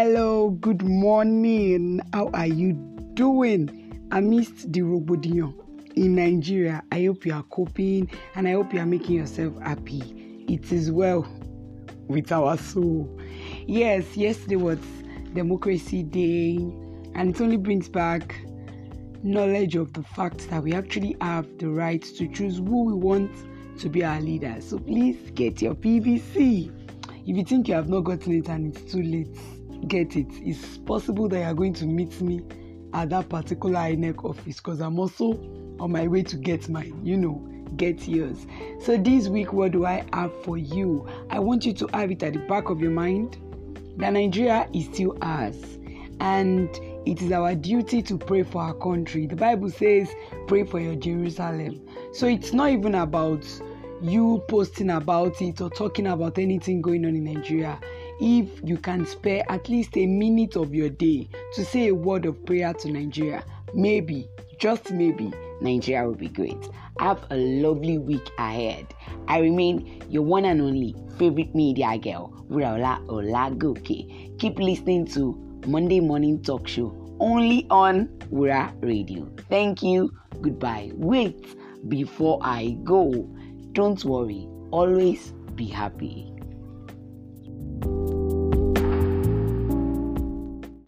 Hello, good morning. How are you doing amidst the rogbodiyan in Nigeria? I hope you are coping and I hope you are making yourself happy. It is well with our soul. Yes, yesterday was Democracy Day, and it only brings back knowledge of the fact that we actually have the right to choose who we want to be our leader. So please get your PVC. If you think you have not gotten it and it's too late, get it. It's possible that you are going to meet me at that particular INEC office because I'm also on my way to get mine. You know, get yours. So this week, what do I have for you? I want you to have it at the back of your mind that Nigeria is still ours. And it is our duty to pray for our country. The Bible says, pray for your Jerusalem. So it's not even about you posting about it or talking about anything going on in Nigeria. If you can spare at least a minute of your day to say a word of prayer to Nigeria, maybe, just maybe, Nigeria will be great. Have a lovely week ahead. I remain your one and only favorite media girl, Wuraola Olagoke. Keep listening to Monday Morning Talk Show only on Wura Radio. Thank you. Goodbye. Wait before I go. Don't worry. Always be happy you